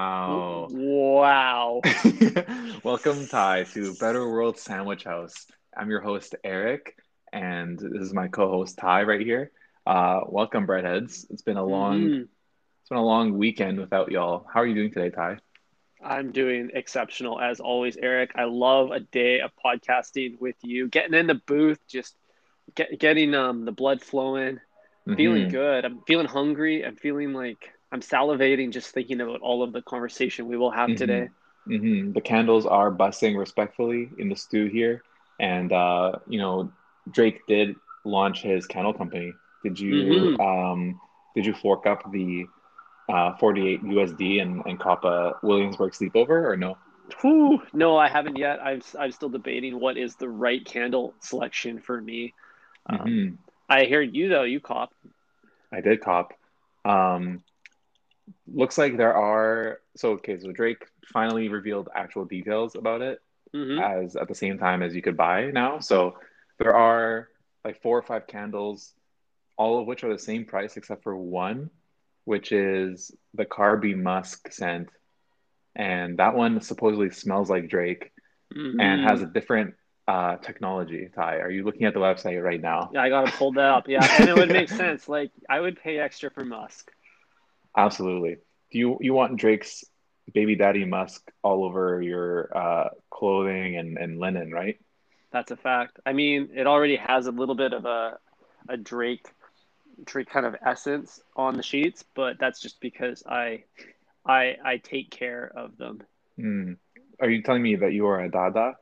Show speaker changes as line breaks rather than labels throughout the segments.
Wow.
Wow.
Welcome, Ty, to Better World Sandwich House. I'm your host, Eric, and this is my co-host, Ty, right here. Uh, welcome, breadheads. It's been a long,
Mhm.
it's been a long weekend without y'all. How are you doing today, Ty?
I'm doing exceptional as always, Eric. I love a day of podcasting with you, getting in the booth, just get, getting um, the blood flowing, feeling
Mhm.
good. I'm feeling hungry. I'm feeling like I'm salivating just thinking about all of the conversation we will have
Mhm.
today.
hmm The candles are busting respectfully in the stew here, and uh, you know, Drake did launch his candle company. Did you
Mhm.
um, did you fork up the uh, 48 USD and, and cop a Williamsburg sleepover or no?
Whew. No, I haven't yet. I'm, I'm still debating what is the right candle selection for me. Um,
hmm
I heard you, though. You cop.
I did cop. Um, looks like there are so okay. So Drake finally revealed actual details about it
hmm
as at the same time as you could buy now. So there are like four or five candles, all of which are the same price except for one, which is the Carby Musk scent, and that one supposedly smells like Drake and has a different uh, technology. Ty, are you looking at the website right now?
Yeah, I gotta pull that up. Yeah, and it would make sense. Like I would pay extra for Musk.
Absolutely. Do you you want Drake's baby daddy Musk all over your uh, clothing and, and linen, right?
That's a fact. I mean, it already has a little bit of a a Drake Drake kind of essence on the sheets, but that's just because I I I take care of them.
Hmm. Are you telling me that you are a dada?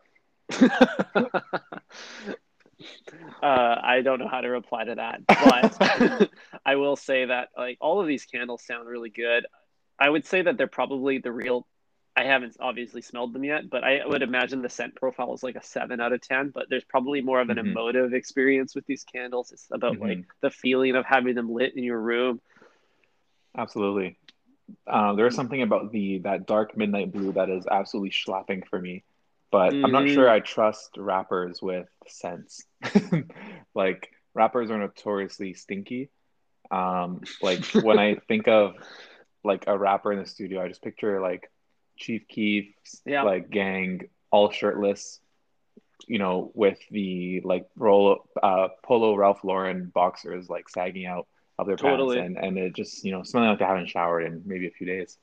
uh, I don't know how to reply to that, but I will say that like all of these candles sound really good. I would say that they're probably the real. I haven't obviously smelled them yet, but I would imagine the scent profile is like a seven out of ten. But there's probably more of an
Mhm.
emotive experience with these candles. It's about like
Mhm.
the feeling of having them lit in your room.
Absolutely. Uh, there's something about the that dark midnight blue that is absolutely slapping for me, but I'm not sure I trust rappers with scents. Like rappers are notoriously stinky. Um, like when I think of like a rapper in the studio, I just picture like Chief Keef's
Yeah.
like gang all shirtless, you know, with the like roll uh polo Ralph Lauren boxers like sagging out of their
Totally.
pants and and it just, you know, smelling like they haven't showered in maybe a few days.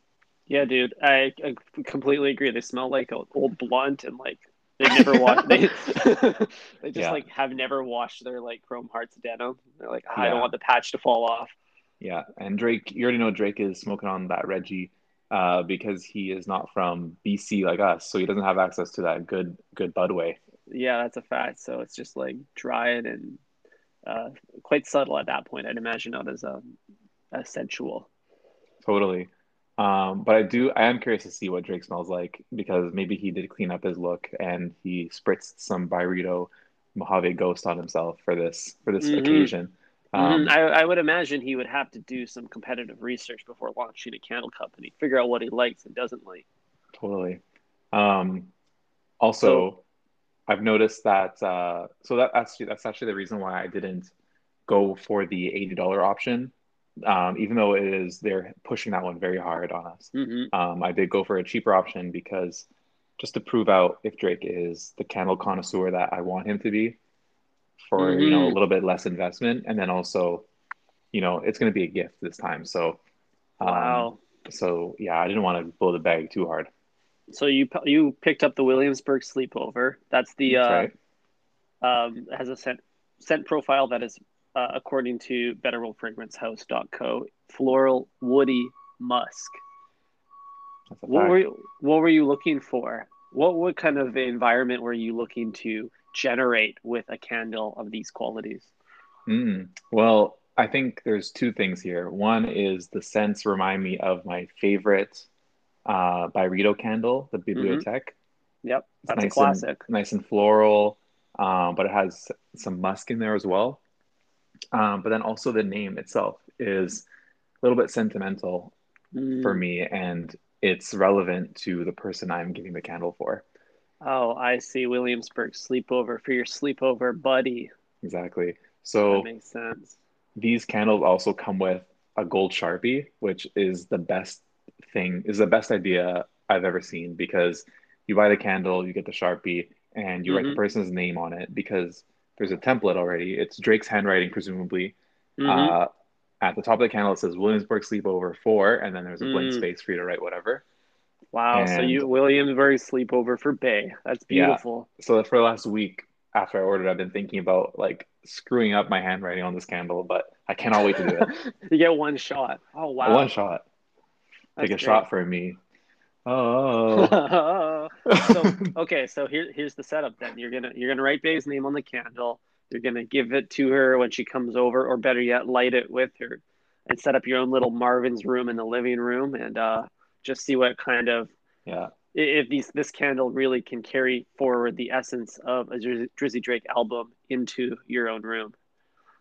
Yeah, dude, I, I completely agree. They smell like an old blunt and like they never wash. They they just
Yeah.
like have never washed their like Chrome Hearts denim. They're like, "Ah, I don't want the patch to fall off.
Yeah, and Drake, you already know Drake is smoking on that Reggie uh because he is not from BC like us, so he doesn't have access to that good good Budway.
Yeah, that's a fact. So it's just like drying and uh, quite subtle at that point. I'd imagine not as um, as sensual.
Totally. Um, but I do, I am curious to see what Drake smells like because maybe he did clean up his look and he spritzed some Byredo Mojave Ghost on himself for this for this
Mhm.
occasion. Um,
Mhm. I, I would imagine he would have to do some competitive research before launching a candle company, figure out what he likes and doesn't like.
totally. Um, also, I've noticed that uh, so that actually that's actually the reason why I didn't go for the eighty dollar option, um, even though it is they're pushing that one very hard on us.
hmm
Um, I did go for a cheaper option because just to prove out if Drake is the candle connoisseur that I want him to be for, you know, a
Mhm.
little bit less investment. And then also, you know, it's going to be a gift this time. So, um,
Wow.
so yeah, I didn't want to blow the bag too hard.
So you you picked up the Williamsburg sleepover. That's the
That's
uh,
right.
um, has a scent scent profile that is uh, according to betterworldfragrancehouse.co floral woody musk. What were you, what were you looking for? What what kind of environment were you looking to generate with a candle of these qualities?
Mm. Well, I think there's two things here. One is the scents remind me of my favorite uh, Byredo candle, the Bibliothèque.
Yep,
It's
that's a
nice
classic.
and nice and floral, um, but it has some musk in there as well. Um, but then also the name itself is a little bit sentimental for
Mm.
me, and it's relevant to the person I'm giving the candle for.
Oh, I see. Williamsburg sleepover for your sleepover buddy.
Exactly. So That
makes sense.
these candles also come with a gold Sharpie, which is the best thing is the best idea I've ever seen because you buy the candle, you get the Sharpie, and you write the
Mhm.
person's name on it because there's a template already. It's Drake's handwriting, presumably.
Mhm.
Uh, at the top of the candle, it says Williamsburg Sleepover 4, and then there's a blank
Mm.
space for you to write whatever.
wow. So you Williamsburg sleepover for Bay. That's
Yeah.
beautiful.
So for the last week after I ordered, I've been thinking about like screwing up my handwriting on this candle, but I cannot wait to do it.
you get one shot. Oh wow.
One shot.
That's
Take a
great.
shot for me. Oh.
so okay, so here here's the setup then. You're gonna you're gonna write Bay's name on the candle. You're gonna give it to her when she comes over, or better yet, light it with her, and set up your own little Marvin's room in the living room, and uh, just see what kind of
yeah.
if these this candle really can carry forward the essence of a Drizzy, Drizzy Drake album into your own room.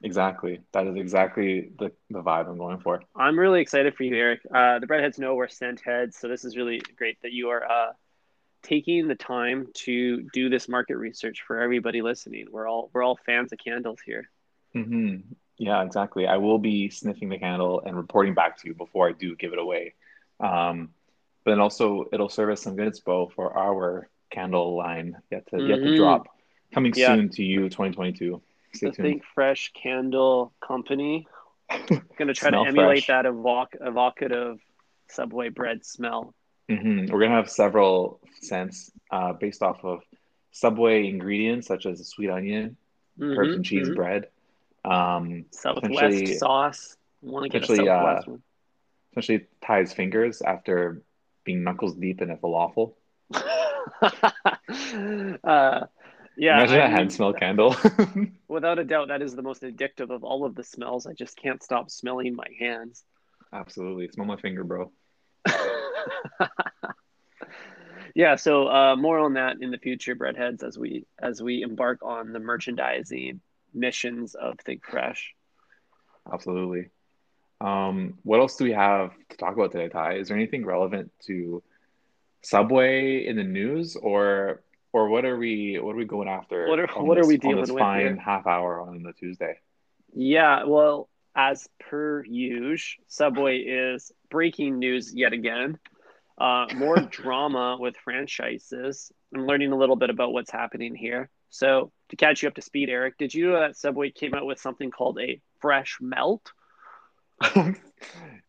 Exactly. That is exactly the, the vibe I'm going for.
I'm really excited for you, Eric. Uh, the Breadheads know we're scent heads, so this is really great that you are uh, taking the time to do this market research for everybody listening. We're all we're all fans of candles here.
hmm Yeah, exactly. I will be sniffing the candle and reporting back to you before I do give it away. Um, but then also it'll serve as some good inspo for our candle line yet to yet to
Mhm.
drop. Coming
Yeah.
soon to you, 2022.
The. Think Fresh Candle Company. Gonna try to emulate
fresh.
that evoc- evocative Subway bread smell.
hmm We're gonna have several scents uh, based off of Subway ingredients such as sweet onion, herbs
Mhm,
and cheese
mhm.
bread. Um,
Southwest sauce. Want to get a
uh,
Southwest one.
essentially ties fingers after being knuckles deep in a falafel.
uh, yeah,
Imagine
I
a hand
mean,
smell candle.
without a doubt, that is the most addictive of all of the smells. I just can't stop smelling my hands.
Absolutely. Smell my finger, bro.
yeah, so uh, more on that in the future, breadheads, as we as we embark on the merchandising missions of Think Fresh.
Absolutely. Um, what else do we have to talk about today, Ty? Is there anything relevant to Subway in the news, or or what are we what are we going after?
What are- what are
this-
we
on
dealing
this
with
fine
here?
half hour on the Tuesday?
Yeah, well, as per usual, Subway is breaking news yet again. Uh, more drama with franchises. I'm learning a little bit about what's happening here. So, to catch you up to speed, Eric, did you know that Subway came out with something called a fresh melt?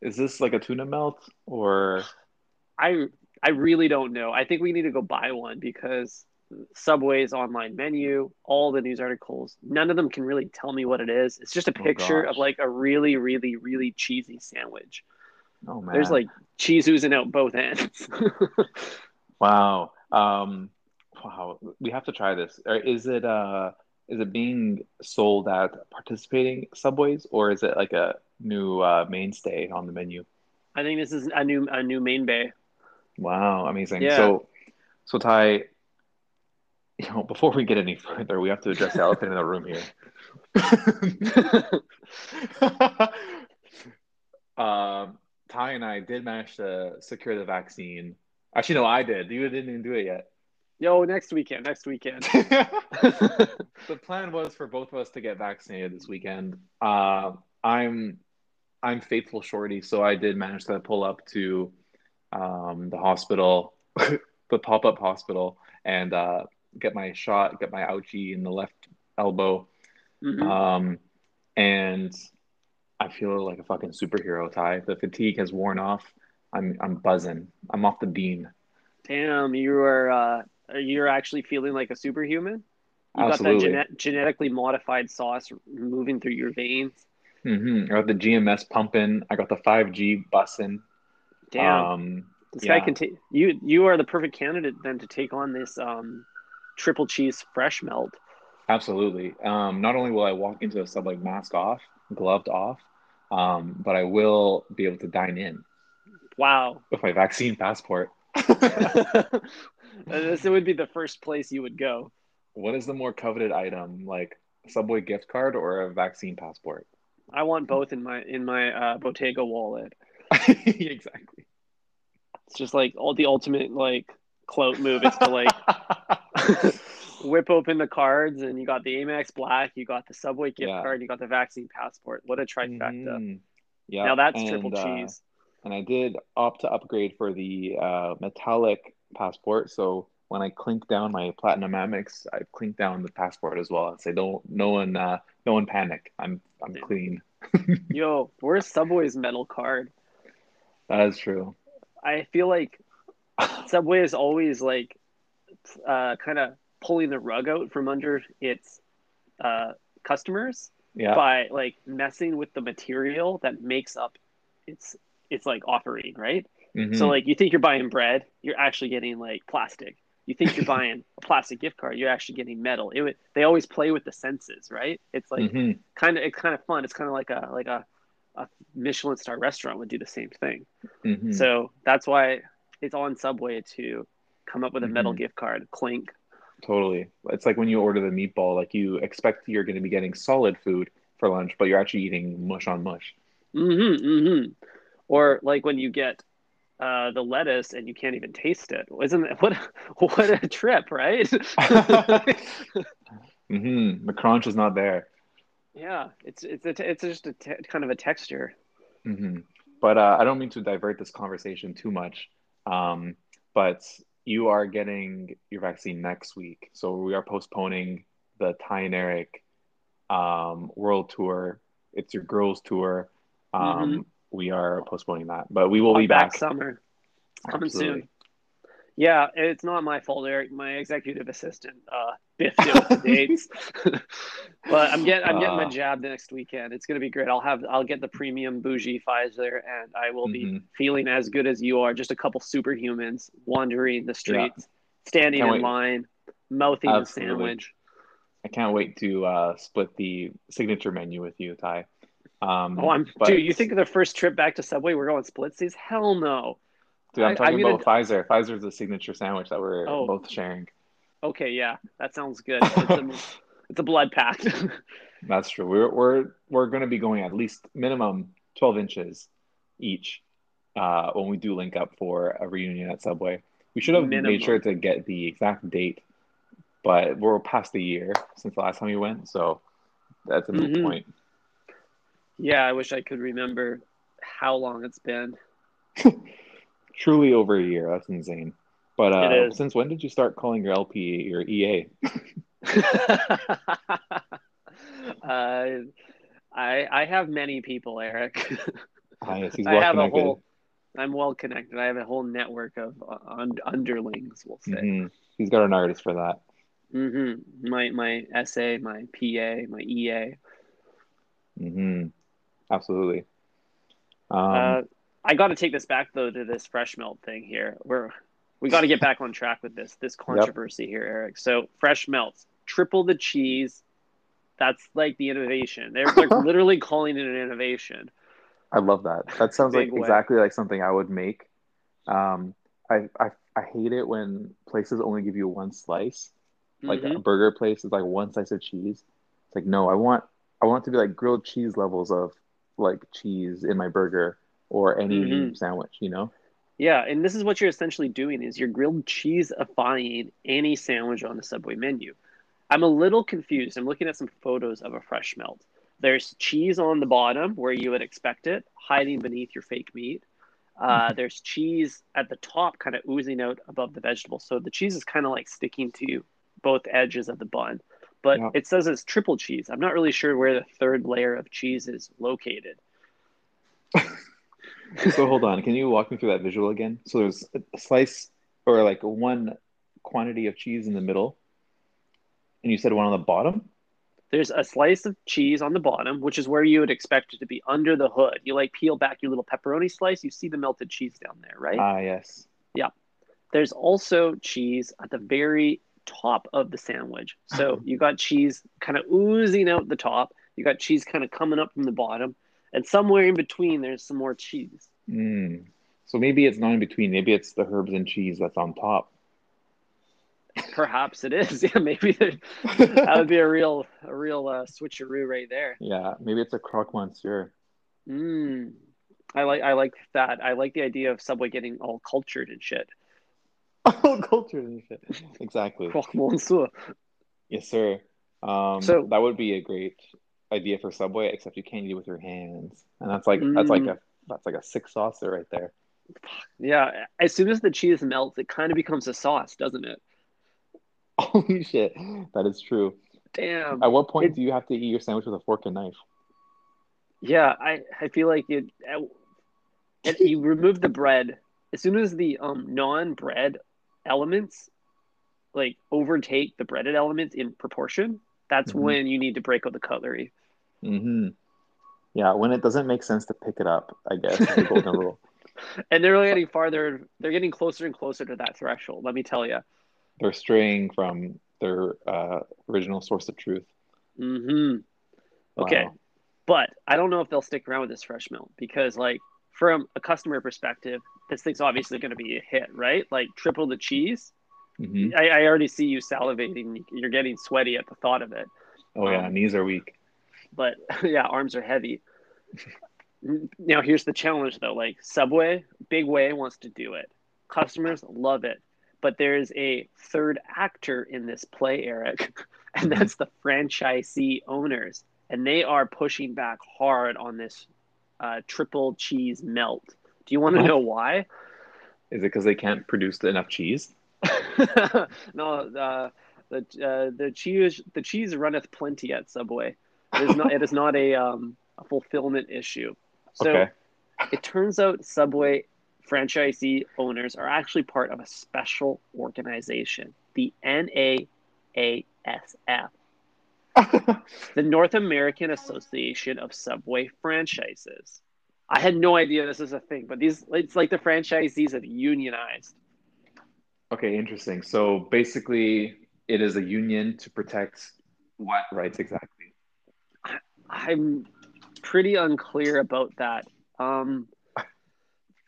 Is this like a tuna melt or
I I really don't know. I think we need to go buy one because Subway's online menu, all the news articles, none of them can really tell me what it is. It's just a
Oh,
picture
gosh.
of like a really, really, really cheesy sandwich.
oh man.
There's like cheese oozing out both ends.
wow. Um wow, we have to try this. Or Is it uh is it being sold at participating Subways or is it like a new uh, mainstay on the menu?
I think this is a new a new main bay.
Wow, amazing.
Yeah.
So, so Ty, you know, before we get any further, we have to address the elephant in the room here. um, Ty and I did manage to secure the vaccine. Actually, no, I did. You didn't even do it yet.
Yo, next weekend, next weekend.
the plan was for both of us to get vaccinated this weekend. Uh, I'm I'm faithful shorty, so I did manage to pull up to um, the hospital, the pop up hospital, and uh, get my shot, get my ouchie in the left elbow,
Mhm.
um, and I feel like a fucking superhero. Ty, the fatigue has worn off. I'm I'm buzzing. I'm off the beam.
Damn, you are uh, you're actually feeling like a superhuman. You
Absolutely.
got that gene- genetically modified sauce moving through your veins.
hmm I got the GMS pumping. I got the 5G bussing.
Damn,
Um,
this
yeah.
guy can take you. You are the perfect candidate then to take on this um, triple cheese fresh melt.
absolutely. Um, not only will I walk into a Subway mask off, gloved off, um, but I will be able to dine in
Wow,
with my vaccine passport.
this would be the first place you would go.
what is the more coveted item, like Subway gift card or a vaccine passport?
I want both in my in my uh, Bottega wallet.
exactly.
It's just like all the ultimate like clout move is to like whip open the cards and you got the Amex Black, you got the Subway gift
Yeah.
card, you got the vaccine passport. What a trifecta!
Mhm. Yeah.
now that's
and,
triple
uh,
cheese.
and I did opt to upgrade for the uh, metallic passport. So when I clink down my platinum Amex, I clink down the passport as well. I say, don't, no one, uh, no one panic. I'm, I'm clean.
Yo, where's Subway's metal card?
That is true.
I feel like Subway is always like, uh, kind of pulling the rug out from under its uh, customers
Yeah.
by like messing with the material that makes up its its like offering, right?
Mhm.
So like you think you're buying bread, you're actually getting like plastic. You think you're buying a plastic gift card, you're actually getting metal. It would, they always play with the senses, right? It's like
Mhm.
kind of it's kind of fun. It's kind of like a like a, a Michelin star restaurant would do the same thing.
Mhm.
So that's why it's on Subway to come up with a metal
Mhm.
gift card, clink.
Totally. It's like when you order the meatball, like you expect you're going to be getting solid food for lunch, but you're actually eating mush on mush.
Mm-hmm, mm-hmm. Or like when you get uh, the lettuce and you can't even taste it. Isn't it what what a trip, right?
mm-hmm. The crunch is not there.
yeah, it's it's a, it's just a te- kind of a texture.
Mm-hmm. But uh, I don't mean to divert this conversation too much. Um, but you are getting your vaccine next week, so we are postponing the Ty and Eric um, world tour. It's your girls tour. Um, We are postponing that, but we will be
back
back.
summer. It's coming
Absolutely.
soon. Yeah, it's not my fault, Eric. My executive assistant uh, biffed it with the dates. but I'm getting I'm getting my
Uh.
jab next weekend. It's gonna be great. I'll have I'll get the premium bougie Pfizer, and I will be
Mhm.
feeling as good as you are. Just a couple superhumans wandering the streets, standing
Can't
in line, mouthing the
Absolutely.
sandwich.
I can't wait to uh, split the signature menu with you, Ty. Um,
Oh, I'm
but-
dude. You think the first trip back to Subway we're going splitsies? Hell no.
Dude, I'm talking
gonna-
about Pfizer. Pfizer's the signature sandwich that we're
Oh.
both sharing.
Okay, yeah, that sounds good. It's a, it's a blood pact.
That's true. We're we're we're going to be going at least minimum 12 inches each uh, when we do link up for a reunion at Subway. We should have
Minimum.
made sure to get the exact date, but we're past the year since the last time we went, so that's a moot
Mhm.
point.
yeah, I wish I could remember how long it's been.
Truly over a year. That's insane. But uh, since when did you start calling your LP your EA?
uh, I I have many people, Eric.
Ah, yes, he's
I
well
have a whole. I'm well connected. I have a whole network of uh, un- underlings. We'll say.
Mhm. He's got an artist for that.
hmm My my SA, my PA, my EA.
hmm Absolutely. Um,
uh, I got to take this back though to this fresh melt thing here. We're we got to get back on track with this this controversy here, Eric. So fresh melts, triple the cheese. That's like the innovation. They're, they're literally calling it an innovation.
I love that. That sounds like
way.
exactly like something I would make. Um, I, I I hate it when places only give you one slice. Like
Mhm.
a burger place is like one slice of cheese. It's like no, I want I want it to be like grilled cheese levels of like cheese in my burger or any
Mhm.
sandwich. You know?
Yeah, and this is what you're essentially doing is you're grilled cheese-ifying any sandwich on the Subway menu. I'm a little confused. I'm looking at some photos of a fresh melt. There's cheese on the bottom where you would expect it, hiding beneath your fake meat. Uh, there's cheese at the top, kind of oozing out above the vegetables. So the cheese is kind of like sticking to both edges of the bun. But
Yeah.
it says it's triple cheese. I'm not really sure where the third layer of cheese is located.
so hold on, can you walk me through that visual again? So there's a slice or like one quantity of cheese in the middle, and you said one on the bottom.
There's a slice of cheese on the bottom, which is where you would expect it to be under the hood. You like peel back your little pepperoni slice, you see the melted cheese down there, right?
Ah, yes. Yeah.
There's also cheese at the very top of the sandwich. So you got cheese kind of oozing out the top, you got cheese kind of coming up from the bottom, and somewhere in between there's some more cheese.
Mm. So maybe it's not in between. Maybe it's the herbs and cheese that's on top.
Perhaps it is. Yeah, maybe that would be a real a real uh, switcheroo right there.
yeah, maybe it's a croque monsieur.
Mm. I like I like that. I like the idea of Subway getting all cultured and shit.
Oh, culture and shit. Exactly.
Croque monsieur.
Yes, sir. Um,
So-
that would be a great idea for Subway, except you can't eat it with your hands, and that's like that's like
Mm.
a that's like a six saucer right there.
Yeah, as soon as the cheese melts, it kind of becomes a sauce, doesn't it?
Holy shit, that is true.
Damn.
At what point
It-
do you have to eat your sandwich with a fork and knife?
Yeah, I, I feel like it, it. You remove the bread as soon as the um non-bread elements like overtake the breaded elements in proportion. That's
Mhm.
when you need to break out the cutlery.
Hmm Yeah, when it doesn't make sense to pick it up, I guess the golden rule.
And they're really getting farther. They're getting closer and closer to that threshold. Let me tell you.
They're straying from their uh, original source of truth.
hmm Okay.
Wow.
But I don't know if they'll stick around with this fresh melt because, like, from a customer perspective, this thing's obviously going to be a hit, right? Like, triple the cheese.
hmm
I, I already see you salivating. You're getting sweaty at the thought of it.
Oh yeah,
Um,
knees are weak.
But yeah, arms are heavy. Now, here's the challenge though like, Subway, Big Way wants to do it. Customers love it. But there's a third actor in this play, Eric, and that's the franchisee owners. And they are pushing back hard on this uh, triple cheese melt. Do you want to know why?
Is it because they can't produce enough cheese?
no, uh, the uh, the cheese the cheese runneth plenty at Subway. It is not it is not a um, a fulfillment issue. So
okay.
it turns out Subway franchisee owners are actually part of a special organization, the NAASF, the North American Association of Subway Franchises. I had no idea this is a thing, but these it's like the franchisees have unionized.
okay, interesting. So basically, it is a union to protect what rights exactly?
I'm pretty unclear about that. Um,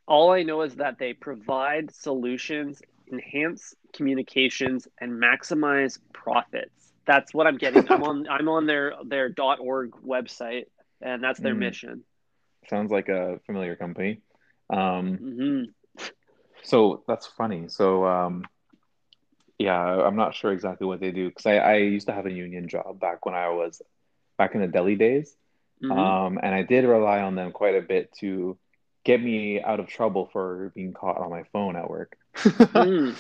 all I know is that they provide solutions, enhance communications, and maximize profits. That's what I'm getting. I'm on I'm on their their .org website, and that's their
Mm.
mission.
Sounds like a familiar company. Um,
hmm
so that's funny. So um, yeah, I'm not sure exactly what they do because I, I used to have a union job back when I was back in the deli days.
hmm
Um, and I did rely on them quite a bit to get me out of trouble for being caught on my phone at work.
Mm.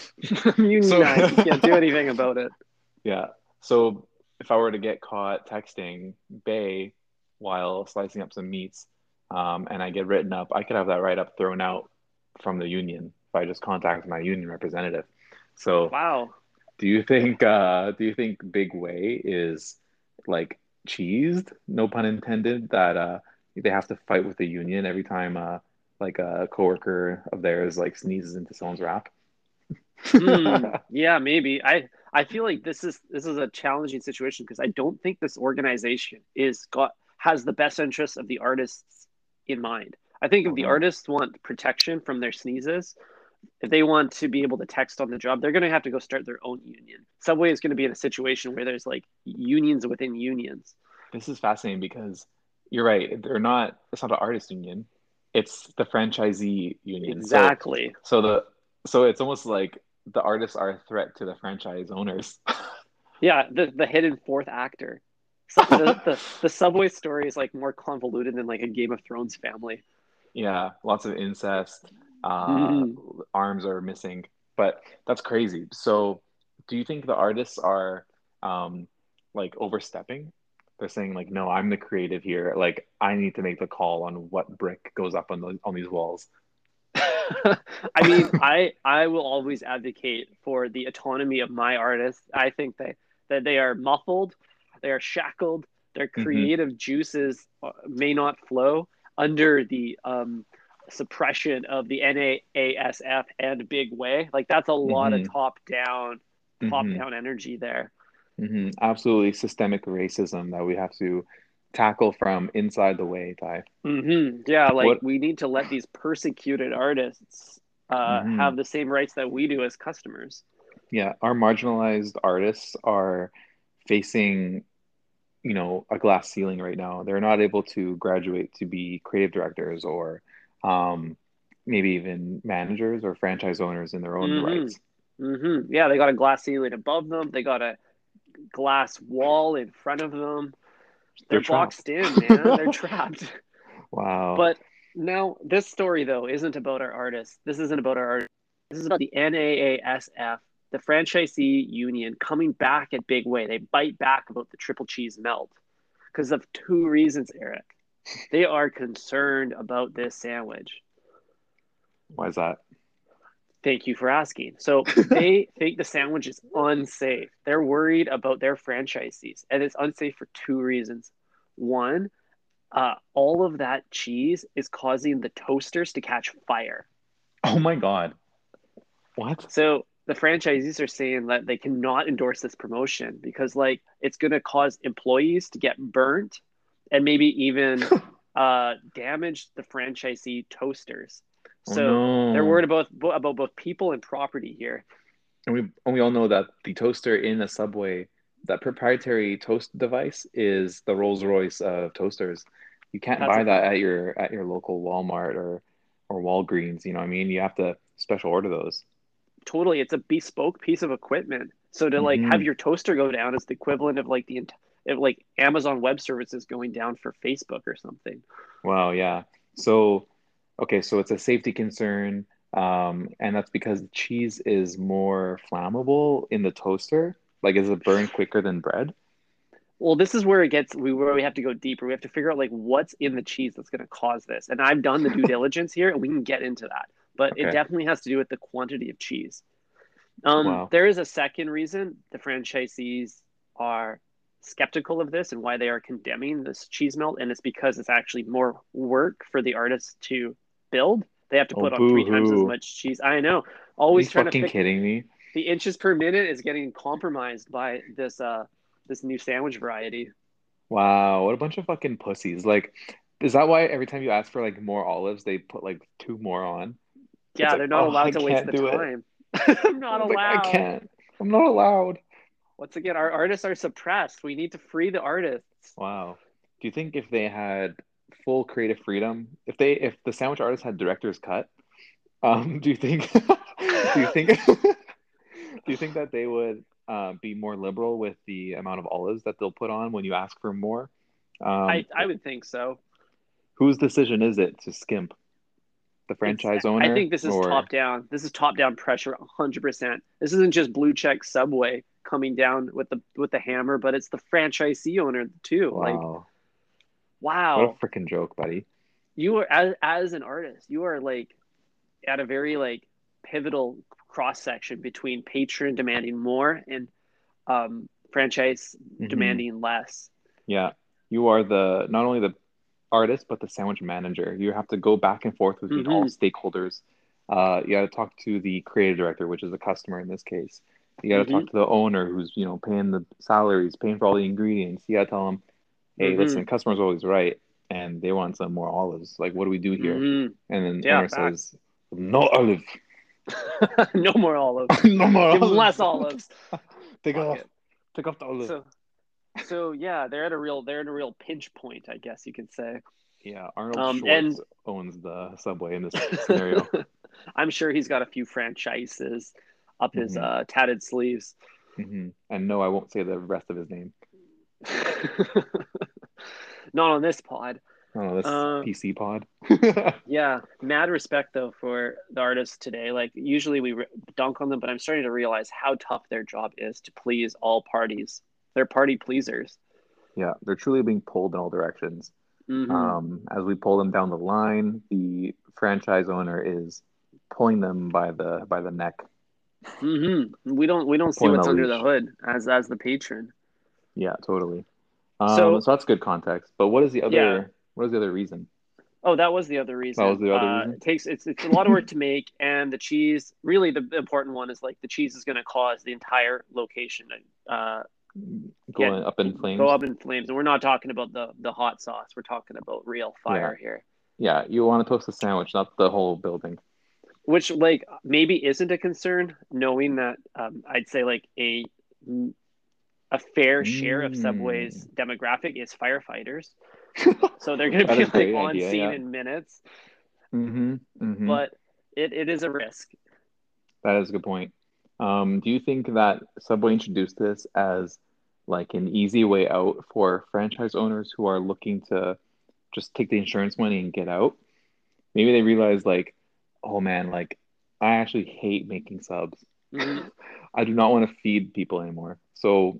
Unionized. you can't do anything about it.
Yeah. So if I were to get caught texting Bay while slicing up some meats, um, and I get written up, I could have that write up thrown out from the union if I just contact my union representative. So
Wow.
do you think uh, do you think Big Way is like cheesed, no pun intended, that uh, they have to fight with the union every time uh, like a coworker of theirs like sneezes into someone's wrap?
Hmm. yeah, maybe. I I feel like this is this is a challenging situation because I don't think this organization is got has the best interests of the artists in mind. I think if the
Mhm.
artists want protection from their sneezes, if they want to be able to text on the job, they're going to have to go start their own union. Subway is going to be in a situation where there's like unions within unions.
This is fascinating because you're right. They're not. It's not an artist union. It's the franchisee union. So-
Exactly.
So, the so it's almost like the artists are a threat to the franchise owners.
Yeah, the the hidden fourth actor. So the, the the subway story is like more convoluted than like a Game of Thrones family.
yeah, lots of incest. Uh,
Mhm.
Arms are missing, but that's crazy. So, do you think the artists are um, like overstepping? They're saying like, no, I'm the creative here. Like, I need to make the call on what brick goes up on the on these walls.
I mean, I I will always advocate for the autonomy of my artists. I think that that they are muffled, they are shackled, their
Mhm.
creative juices uh, may not flow under the um, suppression of the NAASF and Big Way. Like that's a lot
Mhm.
of top down, top
Mhm.
down energy there.
hmm Absolutely systemic racism that we have to tackle from inside the way, Ty.
hmm Yeah, like
What-
we need to let these persecuted artists uh,
Mhm.
have the same rights that we do as customers.
Yeah, our marginalized artists are facing, you know, a glass ceiling right now. They're not able to graduate to be creative directors or um, maybe even managers or franchise owners in their own
Mhm.
rights.
hmm Yeah, they got a glass ceiling above them. They got a glass wall in front of them. They're,
They're
boxed in, man. They're trapped.
Wow.
But Now, this story though isn't about our artists. This isn't about our artists. This is about the NAASF, the franchisee union, coming back at big way. They bite back about the triple cheese melt because of two reasons, Eric. They are concerned about this sandwich.
Why is that?
Thank you for asking. So they think the sandwich is unsafe. They're worried about their franchisees, and it's unsafe for two reasons. One, uh, all of that cheese is causing the toasters to catch fire.
Oh my god. What?
So the franchisees are saying that they cannot endorse this promotion because like it's going to cause employees to get burnt and maybe even uh, damage the franchisee toasters.
Oh,
So
no.
they're worried about about both people and property here.
And we and we all know that the toaster in a Subway, that proprietary toast device, is the Rolls Royce of toasters. You can't
That's
buy
a-
that at your at your local Walmart or or Walgreens. You know what I mean? You have to special order those.
Totally, it's a bespoke piece of equipment. So to like
Mhm.
have your toaster go down is the equivalent of like the of like Amazon Web Services going down for Facebook or something.
Wow, yeah. So, okay, so it's a safety concern, um, and that's because the cheese is more flammable in the toaster. Like, is it burned quicker than bread?
Well, this is where it gets we where we have to go deeper. We have to figure out like what's in the cheese that's going to cause this. And I've done the due diligence here, and we can get into that. But it definitely has to do with the quantity of cheese. Um,
Wow.
There is a second reason the franchisees are skeptical of this and why they are condemning this cheese melt, and it's because it's actually more work for the artists to build. They have to
Oh,
put on three times as much cheese. I know. Always trying to
fucking
fix
kidding me?
the inches per minute is getting compromised by this uh this new sandwich variety.
Wow, what a bunch of fucking pussies. Like, is that why every time you ask for like more olives, they put like two more on?
Yeah,
like,
they're not
oh,
allowed
I
to waste the
do it.
time. I'm not
It's like,
allowed.
I can't. I'm not allowed.
Once again, our artists are suppressed. We need to free the artists.
Wow. Do you think if they had full creative freedom, if they if the sandwich artist had director's cut, um, do you think do you think do you think that they would uh, be more liberal with the amount of olives that they'll put on when you ask for more? Um,
I, I would think so.
whose decision is it to skimp? The franchise
It's-
owner?
I think this is
or-
top down. This is top down pressure 100%. This isn't just blue check Subway coming down with the with the hammer, but it's the franchisee owner too. Like,
Wow.
wow.
What a freaking joke, buddy.
you are as, as an artist you are like at a very like pivotal cross section between patron demanding more and um franchise
Mhm.
demanding less
Yeah, you are the not only the artist but the sandwich manager. You have to go back and forth between all stakeholders. Uh, you got to talk to the creative director, which is the customer in this case. You got to talk to the owner, who's you know paying the salaries, paying for all the ingredients. You got to tell them, "Hey,
Mhm.
listen, customer's always right, and they want some more olives. Like, what do we do here?"
Mhm.
And then
Yeah,
owner
facts.
says, "No olive,
no more olives
no more
give
olives.
less olives
Take
Fuck
off,
it.
take off the olive."
so so yeah they're at a real they're at a real pinch point i guess you could say
yeah, Arnold
Um,
Schwartz
and-
owns the subway in this scenario.
i'm sure he's got a few franchises up his
Mhm.
uh tatted sleeves
hmm And no, I won't say the rest of his name.
not on this pod
Oh, this
Uh,
PC pod.
Yeah, mad respect though for the artists today. Like usually we re- dunk on them, but I'm starting to realize how tough their job is to please all parties. They're party pleasers.
yeah, they're truly being pulled in all directions.
Mhm.
Um, as we pull them down the line, the franchise owner is pulling them by the by the neck.
Mhm. We don't we don't see what's under the hood as as the patron.
Yeah, totally. Um,
So-
so, that's good context. But what is the other?
Yeah.
What is the other reason?
Oh, that was the other reason.
That was the other
Uh,
reason?
It takes it's it's a lot of work to make, and the cheese. Really, the important one is like the cheese is going to cause the entire location to uh,
Going up in flames.
go up in flames. And we're not talking about the the hot sauce. We're talking about real fire here.
Yeah, you want to toast the sandwich, not the whole building.
Which like maybe isn't a concern knowing that um, i'd say like a a fair share of subway's demographic is firefighters so they're going to be like on
idea,
scene
yeah.
in minutes
mm-hmm, mm-hmm.
but it, it is a risk
That is a good point. Um, do you think that Subway introduced this as like an easy way out for franchise owners who are looking to just take the insurance money and get out? maybe they realize like, oh man, like I actually hate making subs.
Mhm.
I do not want to feed people anymore. So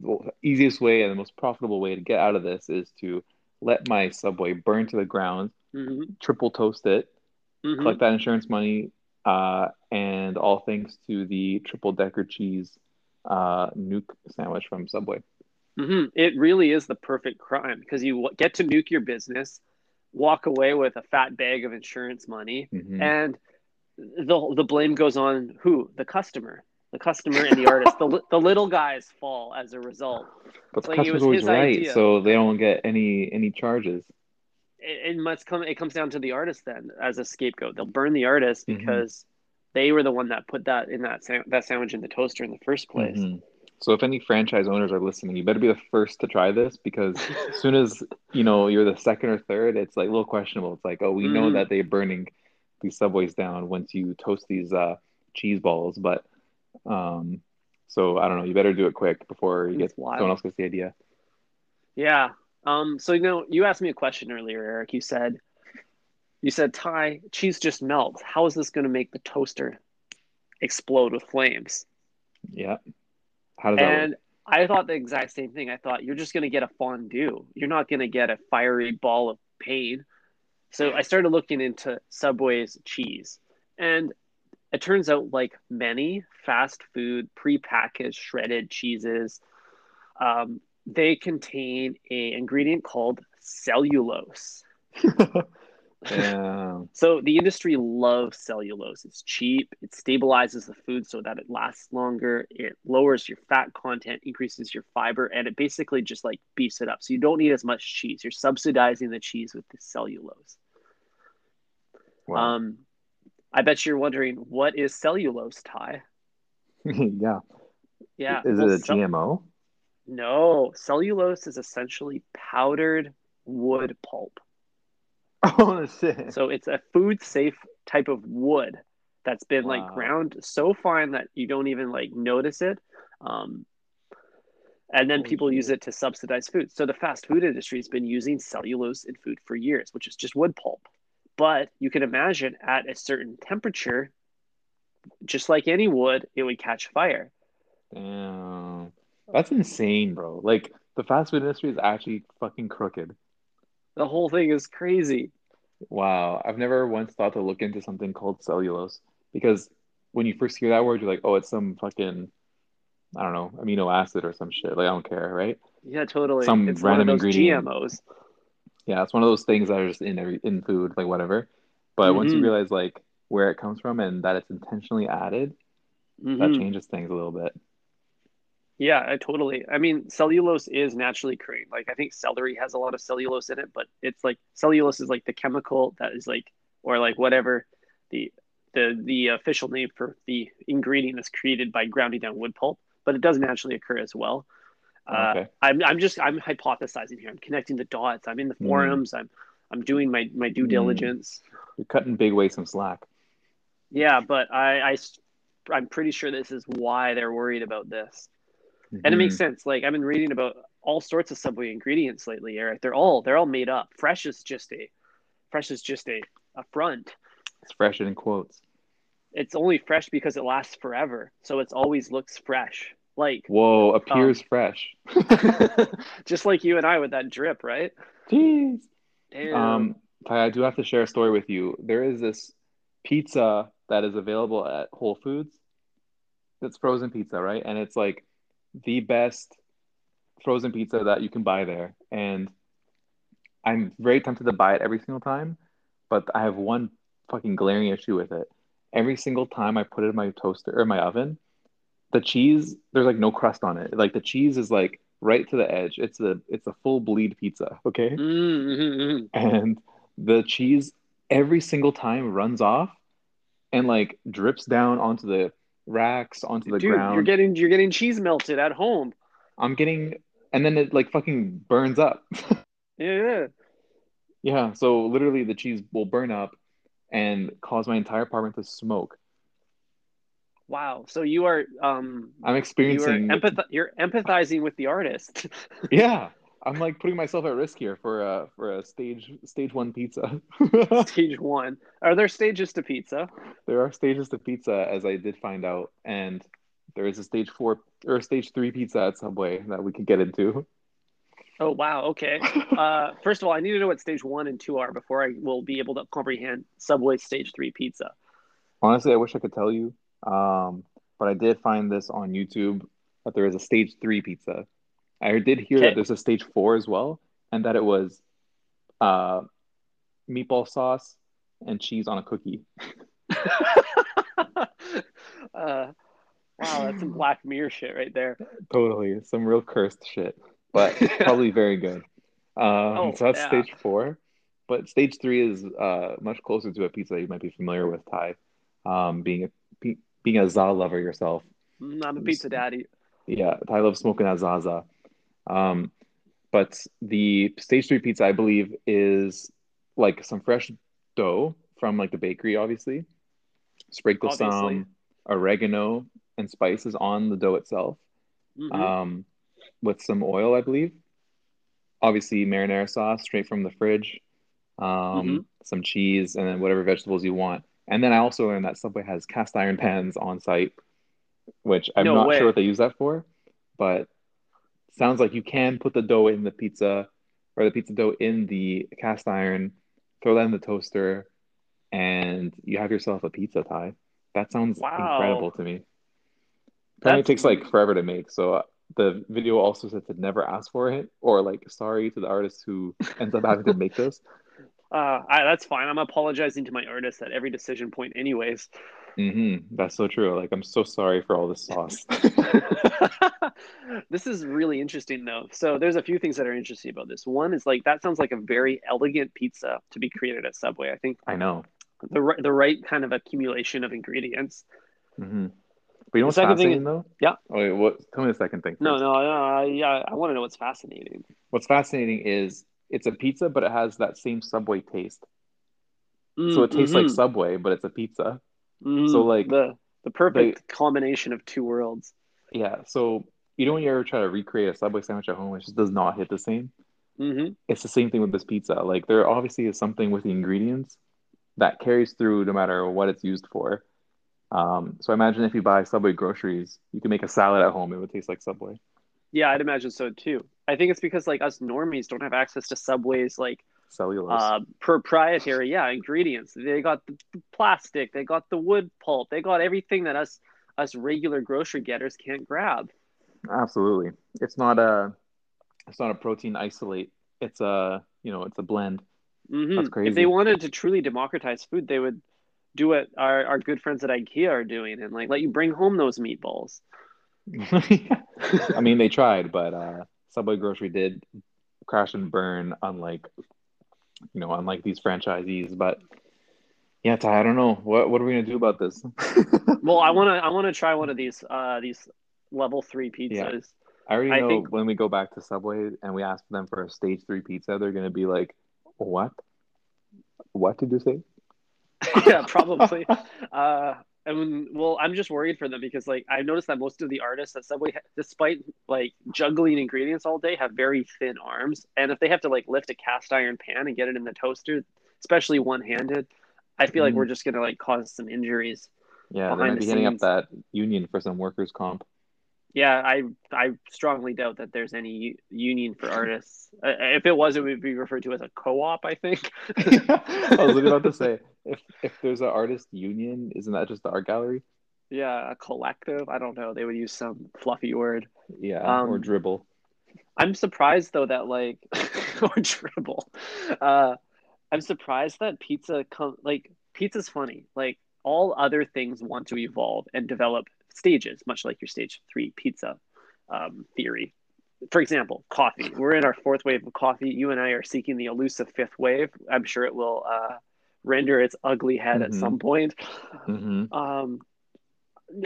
the easiest way and the most profitable way to get out of this is to let my Subway burn to the ground,
Mhm.
triple toast it,
Mhm.
collect that insurance money, uh, and all thanks to the triple decker cheese uh, nuke sandwich from Subway.
Mhm. It really is the perfect crime because you get to nuke your business, walk away with a fat bag of insurance money,
Mhm.
and the the blame goes on who? The customer. The customer and the artist. The, the little guys fall as a result.
But the
like
customer's
was
always
his
right,
idea.
so they don't get any any charges.
It, it must come. It comes down to the artist then as a scapegoat. They'll burn the artist
Mhm.
because they were the one that put that in that sa- that sandwich in the toaster in the first place.
Mhm. So if any franchise owners are listening, you better be the first to try this because as soon as you know you're the second or third, it's like a little questionable. It's like, oh, we know
Mhm.
that they're burning these subways down once you toast these uh, cheese balls, but um, so I don't know. You better do it quick before you get someone else gets the idea.
Yeah. Um, so you know, you asked me a question earlier, Eric. You said, you said, Ty, cheese just melts. How is this going to make the toaster explode with flames?
Yeah. How does that work?
And I thought the exact same thing. I thought you're just going to get a fondue. You're not going to get a fiery ball of pain. So I started looking into Subway's cheese, and it turns out like many fast food prepackaged shredded cheeses, um, they contain a ingredient called cellulose.
Yeah.
So the industry loves cellulose. It's cheap. It stabilizes the food so that it lasts longer. It lowers your fat content, increases your fiber, and it basically just like beefs it up. So you don't need as much cheese. You're subsidizing the cheese with the cellulose.
Wow.
Um, I bet you're wondering what is cellulose, Ty?
yeah.
Yeah.
Is
well,
it a GMO?
No, cellulose is essentially powdered wood pulp.
Oh shit.
So it's a food safe type of wood that's been like ground so fine that you don't even like notice it. Um, and then people use it to subsidize food. So the fast food industry has been using cellulose in food for years, which is just wood pulp. But you can imagine at a certain temperature, just like any wood, it would catch fire.
Damn. That's insane, bro. Like the fast food industry is actually fucking crooked.
The whole thing is crazy.
Wow. I've never once thought to look into something called cellulose because when you first hear that word, you're like, oh, it's some fucking, I don't know, amino acid or some shit. Like, I don't care, right?
Yeah, totally.
Some
it's
random ingredient.
GMOs.
Yeah, it's one of those things that are just in every in food, like whatever. But once you
Mhm.
realize like where it comes from and that it's intentionally added, that
Mhm.
changes things a little bit.
Yeah, I totally. I mean, cellulose is naturally occurring. Like, I think celery has a lot of cellulose in it, but it's like cellulose is like the chemical that is like, or like whatever the the the official name for the ingredient that's created by grounding down wood pulp. But it does naturally occur as well. Uh,
Okay.
I'm I'm just I'm hypothesizing here. I'm connecting the dots. I'm in the
Mm.
forums. I'm I'm doing my my due
Mm.
diligence.
You're cutting big ways some slack.
Yeah, but I I I'm pretty sure this is why they're worried about this. And it makes sense. Like I've been reading about all sorts of Subway ingredients lately, Eric. They're all they're all made up. Fresh is just a fresh is just a a front.
It's fresh in quotes.
It's only fresh because it lasts forever, so it's always looks fresh. Like
Whoa, appears fresh.
just like you and I with that drip, right?
Jeez.
Damn.
Um, Ty, I do have to share a story with you. There is this pizza that is available at Whole Foods. It's frozen pizza, right? And it's like the best frozen pizza that you can buy there. And I'm very tempted to buy it every single time, but I have one fucking glaring issue with it. Every single time I put it in my toaster or my oven, the cheese, there's like no crust on it. Like the cheese is like right to the edge. It's a it's a full bleed pizza, okay?
Mm, mhm,
and the cheese every single time runs off and like drips down onto the racks onto the.
Dude,
ground
you're getting you're getting cheese melted at home.
i'm getting and then it like fucking burns up
Yeah.
yeah so literally the cheese will burn up and cause my entire apartment to smoke
Wow. So you are um
i'm
you are
experiencing
empath- you're empathizing with the artist.
yeah I'm like putting myself at risk here for a for a stage stage one pizza.
stage one. Are there stages to pizza?
There are stages to pizza, as I did find out, and there is a stage four or stage three pizza at Subway that we could get into.
Oh wow, okay. Uh, first of all, I need to know what stage one and two are before I will be able to comprehend Subway stage three pizza.
Honestly, I wish I could tell you, um, but I did find this on YouTube that there is a stage three pizza. I did hear
Okay.
that there's a stage four as well, and that it was uh, meatball sauce and cheese on a cookie.
uh, wow, that's some Black Mirror shit right there.
Totally, some real cursed shit, but probably very good. Um,
Oh,
so that's
yeah.
stage four, but stage three is uh, much closer to a pizza you might be familiar with, Ty. Um, being a being a za lover yourself,
I'm a pizza daddy.
yeah, I love smoking a zaza. Um, but the stage three pizza, I believe, is like some fresh dough from like the bakery, obviously. Sprinkle
Obviously.
some oregano and spices on the dough itself.
Mhm.
um, with some oil, I believe. Obviously, marinara sauce straight from the fridge, um,
Mhm.
some cheese, and then whatever vegetables you want. And then I also learned that Subway has cast iron pans on site, which I'm
No
not
way.
sure what they use that for, but sounds like you can put the dough in the pizza or the pizza dough in the cast iron, throw that in the toaster, and you have yourself a pizza Ty. That sounds
Wow.
incredible to me. Apparently, it takes like forever to make. So uh, the video also said to never ask for it, or like sorry to the artist who ends up having to make this.
Uh, I, that's fine. I'm apologizing to my artist at every decision point, anyways.
Hmm That's so true. Like I'm so sorry for all this sauce.
this is really interesting, though. So there's a few things that are interesting about this. One is like that sounds like a very elegant pizza to be created at Subway. I think
I know.
the right, the right kind of accumulation of ingredients.
hmm But you know what's
second thing
fascinating
is-
though?
Yeah.
Oh, wait, what? Tell me the second thing.
No,
first.
no, no. I, yeah, I want to know what's fascinating.
What's fascinating is it's a pizza, but it has that same Subway taste. So it tastes like Subway, but it's a pizza.
Mhm.
so, like,
the the perfect combination of two worlds.
Yeah. So you know when you ever try to recreate a Subway sandwich at home, it just does not hit the same.
hmm
It's the same thing with this pizza. Like there obviously is something with the ingredients that carries through no matter what it's used for. Um, so imagine if you buy Subway groceries, you can make a salad at home. It would taste like Subway.
Yeah, I'd imagine so too. I think it's because like us normies don't have access to Subway's like
Cellulose.
uh, proprietary yeah ingredients. They got the plastic, they got the wood pulp, they got everything that us us regular grocery getters can't grab.
Absolutely. It's not a it's not a protein isolate. It's a you know it's a blend.
hmm
That's crazy.
If they wanted to truly democratize food, they would do what our, our good friends at IKEA are doing and like let you bring home those meatballs.
I mean they tried, but uh, Subway grocery did crash and burn, unlike you know unlike these franchisees. But yeah, Ty, I don't know what what are we gonna do about this.
Well, I want to I want to try one of these uh these level 3 pizzas.
Yeah. I already
I
know
think-
when we go back to Subway and we ask them for a stage three pizza, they're gonna be like, "What? What did you say?"
yeah, probably. uh, and well, I'm just worried for them because like I noticed that most of the artists at Subway, despite like juggling ingredients all day, have very thin arms, and if they have to like lift a cast iron pan and get it in the toaster, especially one handed, I feel like
Mm.
we're just gonna like cause some injuries.
Yeah, they might
the
be hitting up that union for some workers' comp.
Yeah, I I strongly doubt that there's any u- union for artists. Uh, if it was, it would be referred to as a co-op. I think.
I was about to say, if if there's an artist union, isn't that just the art gallery?
Yeah, a collective. I don't know. They would use some fluffy word.
Yeah,
Um,
or dribble.
I'm surprised though that like or dribble. Uh I'm surprised that pizza come like pizza's funny. Like all other things want to evolve and develop stages, much like your stage three pizza um, theory. For example, coffee. We're in our fourth wave of coffee. You and I are seeking the elusive fifth wave. I'm sure it will uh, render its ugly head at
Mhm.
some point.
hmm
Um,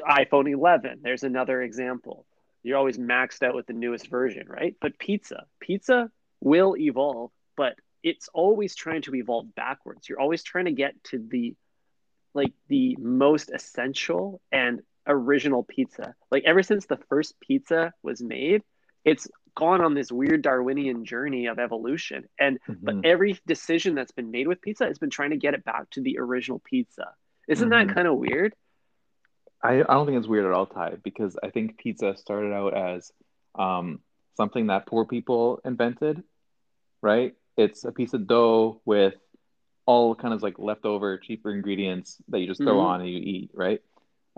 iPhone 11, there's another example. You're always maxed out with the newest version, right? But pizza, pizza will evolve, but it's always trying to evolve backwards. You're always trying to get to the like the most essential and original pizza. Like ever since the first pizza was made, it's gone on this weird Darwinian journey of evolution. And
Mhm.
but every decision that's been made with pizza has been trying to get it back to the original pizza. Isn't
Mhm.
that kind of weird?
I, I don't think it's weird at all, Ty, because I think pizza started out as um, something that poor people invented, right? It's a piece of dough with all kind of like leftover cheaper ingredients that you just throw
Mhm.
on and you eat, right?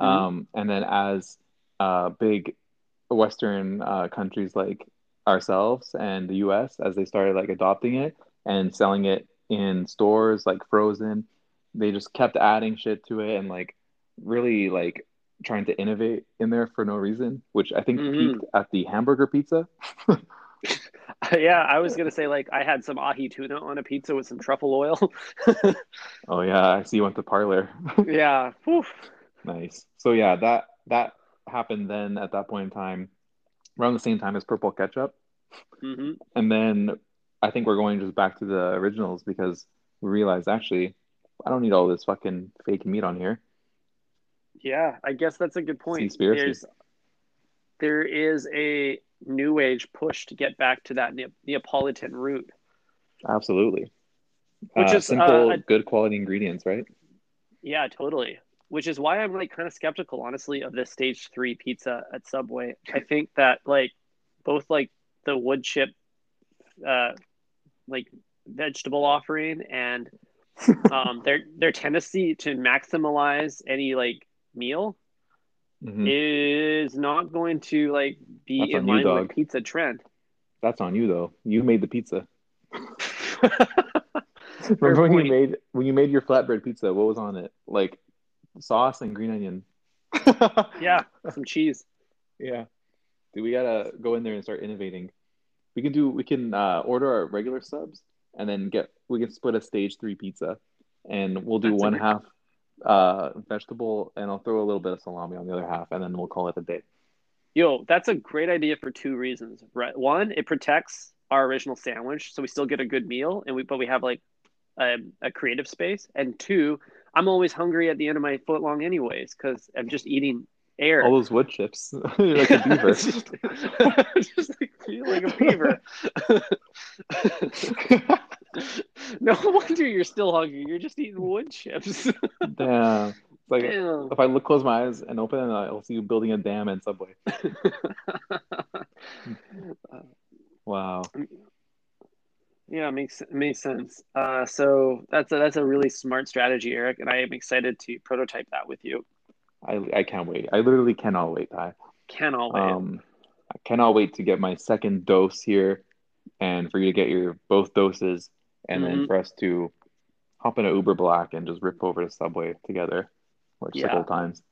Mhm.
Um, and then as uh, big Western uh, countries like ourselves and the US, as they started like adopting it and selling it in stores like frozen, they just kept adding shit to it and like really like trying to innovate in there for no reason, which I think
Mhm.
peaked at the hamburger pizza.
yeah, I was gonna say like I had some ahi tuna on a pizza with some truffle oil.
Oh yeah, I see you went to parlor.
yeah. Whew.
Nice. So yeah, that that happened then at that point in time, around the same time as purple ketchup.
hmm
And then I think we're going just back to the originals because we realized actually I don't need all this fucking fake meat on here.
Yeah, I guess that's a good point. There's there is a new age push to get back to that Ne- Neapolitan root.
Absolutely.
Which
Uh,
is,
simple,
uh,
good quality ingredients, right?
Yeah, totally. Which is why I'm like kind of skeptical, honestly, of this stage three pizza at Subway. I think that like both like the wood chip, uh, like vegetable offering and um their their tendency to maximize any like meal
Mhm.
is not going to like be
That's
in
on you,
line with pizza trend.
That's on you though. You made the pizza. Remember when you made when you made your flatbread pizza? What was on it? Like sauce and green onion.
yeah, some cheese.
Yeah. Dude, we gotta go in there and start innovating. We can do we can uh, order our regular subs and then get we can split a stage three pizza and we'll do
That's
one half uh vegetable and I'll throw a little bit of salami on the other half and then we'll call it a day.
Yo, that's a great idea for two reasons. Right, one, it protects our original sandwich, so we still get a good meal, and we but we have like a, a creative space. And two, I'm always hungry at the end of my foot long, anyways, because I'm just eating air.
All those wood chips. You're like a beaver.
just, just like feel like a beaver. no wonder you're still hungry. You're just eating wood chips.
Damn. It's like
Damn.
if I look close my eyes and open it, I'll see you building a dam in Subway. Wow.
Yeah, it makes makes sense. Uh, so that's a that's a really smart strategy, Eric, and I am excited to prototype that with you.
I I can't wait. I literally cannot wait, Ty.
Cannot wait.
Um, I cannot wait to get my second dose here, and for you to get your both doses, and then
Mhm.
for us to hop in an Uber Black and just rip over to Subway together, like
Yeah.
several times.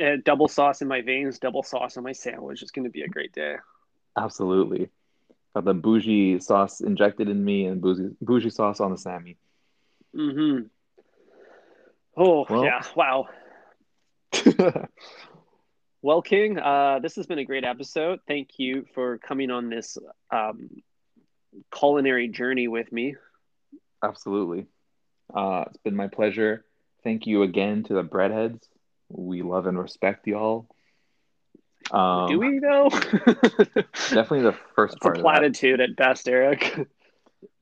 Uh, double sauce in my veins, double sauce on my sandwich. It's going to be a great day.
Absolutely. Got the bougie sauce injected in me and bougie, bougie sauce on the Sammy.
Mm-hmm. Oh
Well-
yeah! Wow. Well, King, uh, this has been a great episode. Thank you for coming on this um, culinary journey with me.
Absolutely. Uh, it's been my pleasure. Thank you again to the breadheads. We love and respect y'all. Um,
Do we though?
Definitely the first
a
part. of
platitude at best, Eric.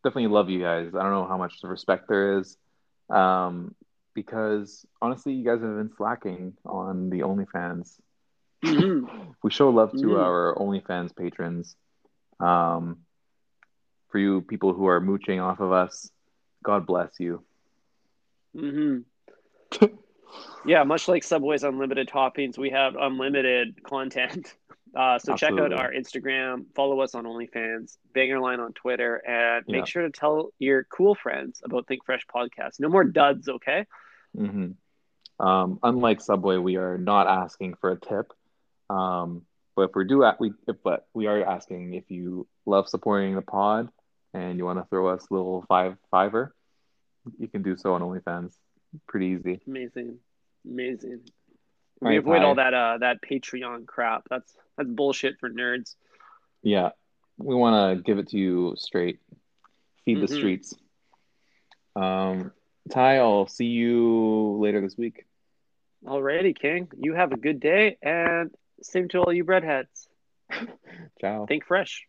Definitely love you guys. I don't know how much respect there is, um, because honestly, you guys have been slacking on the OnlyFans.
Mhm.
We show love to
Mhm.
our OnlyFans patrons. Um, for you people who are mooching off of us, God bless you.
hmm yeah, much like Subway's unlimited toppings, we have unlimited content. Uh, so check out our Instagram, follow us on OnlyFans, Banger Line on Twitter, and
Yeah.
make sure to tell your cool friends about Think Fresh podcast. No more duds, okay?
hmm Um, unlike Subway, we are not asking for a tip. Um, but if we do, we if, but we are asking if you love supporting the pod and you want to throw us a little five fiver, you can do so on OnlyFans. Pretty easy.
Amazing, amazing.
All
We
right,
avoid all that uh that Patreon crap. That's that's bullshit for nerds.
Yeah, we want to give it to you straight. Feed the
Mhm.
streets. Um, Ty, I'll see you later this week.
Alrighty, King. You have a good day, and same to all you breadheads.
Ciao.
Think fresh.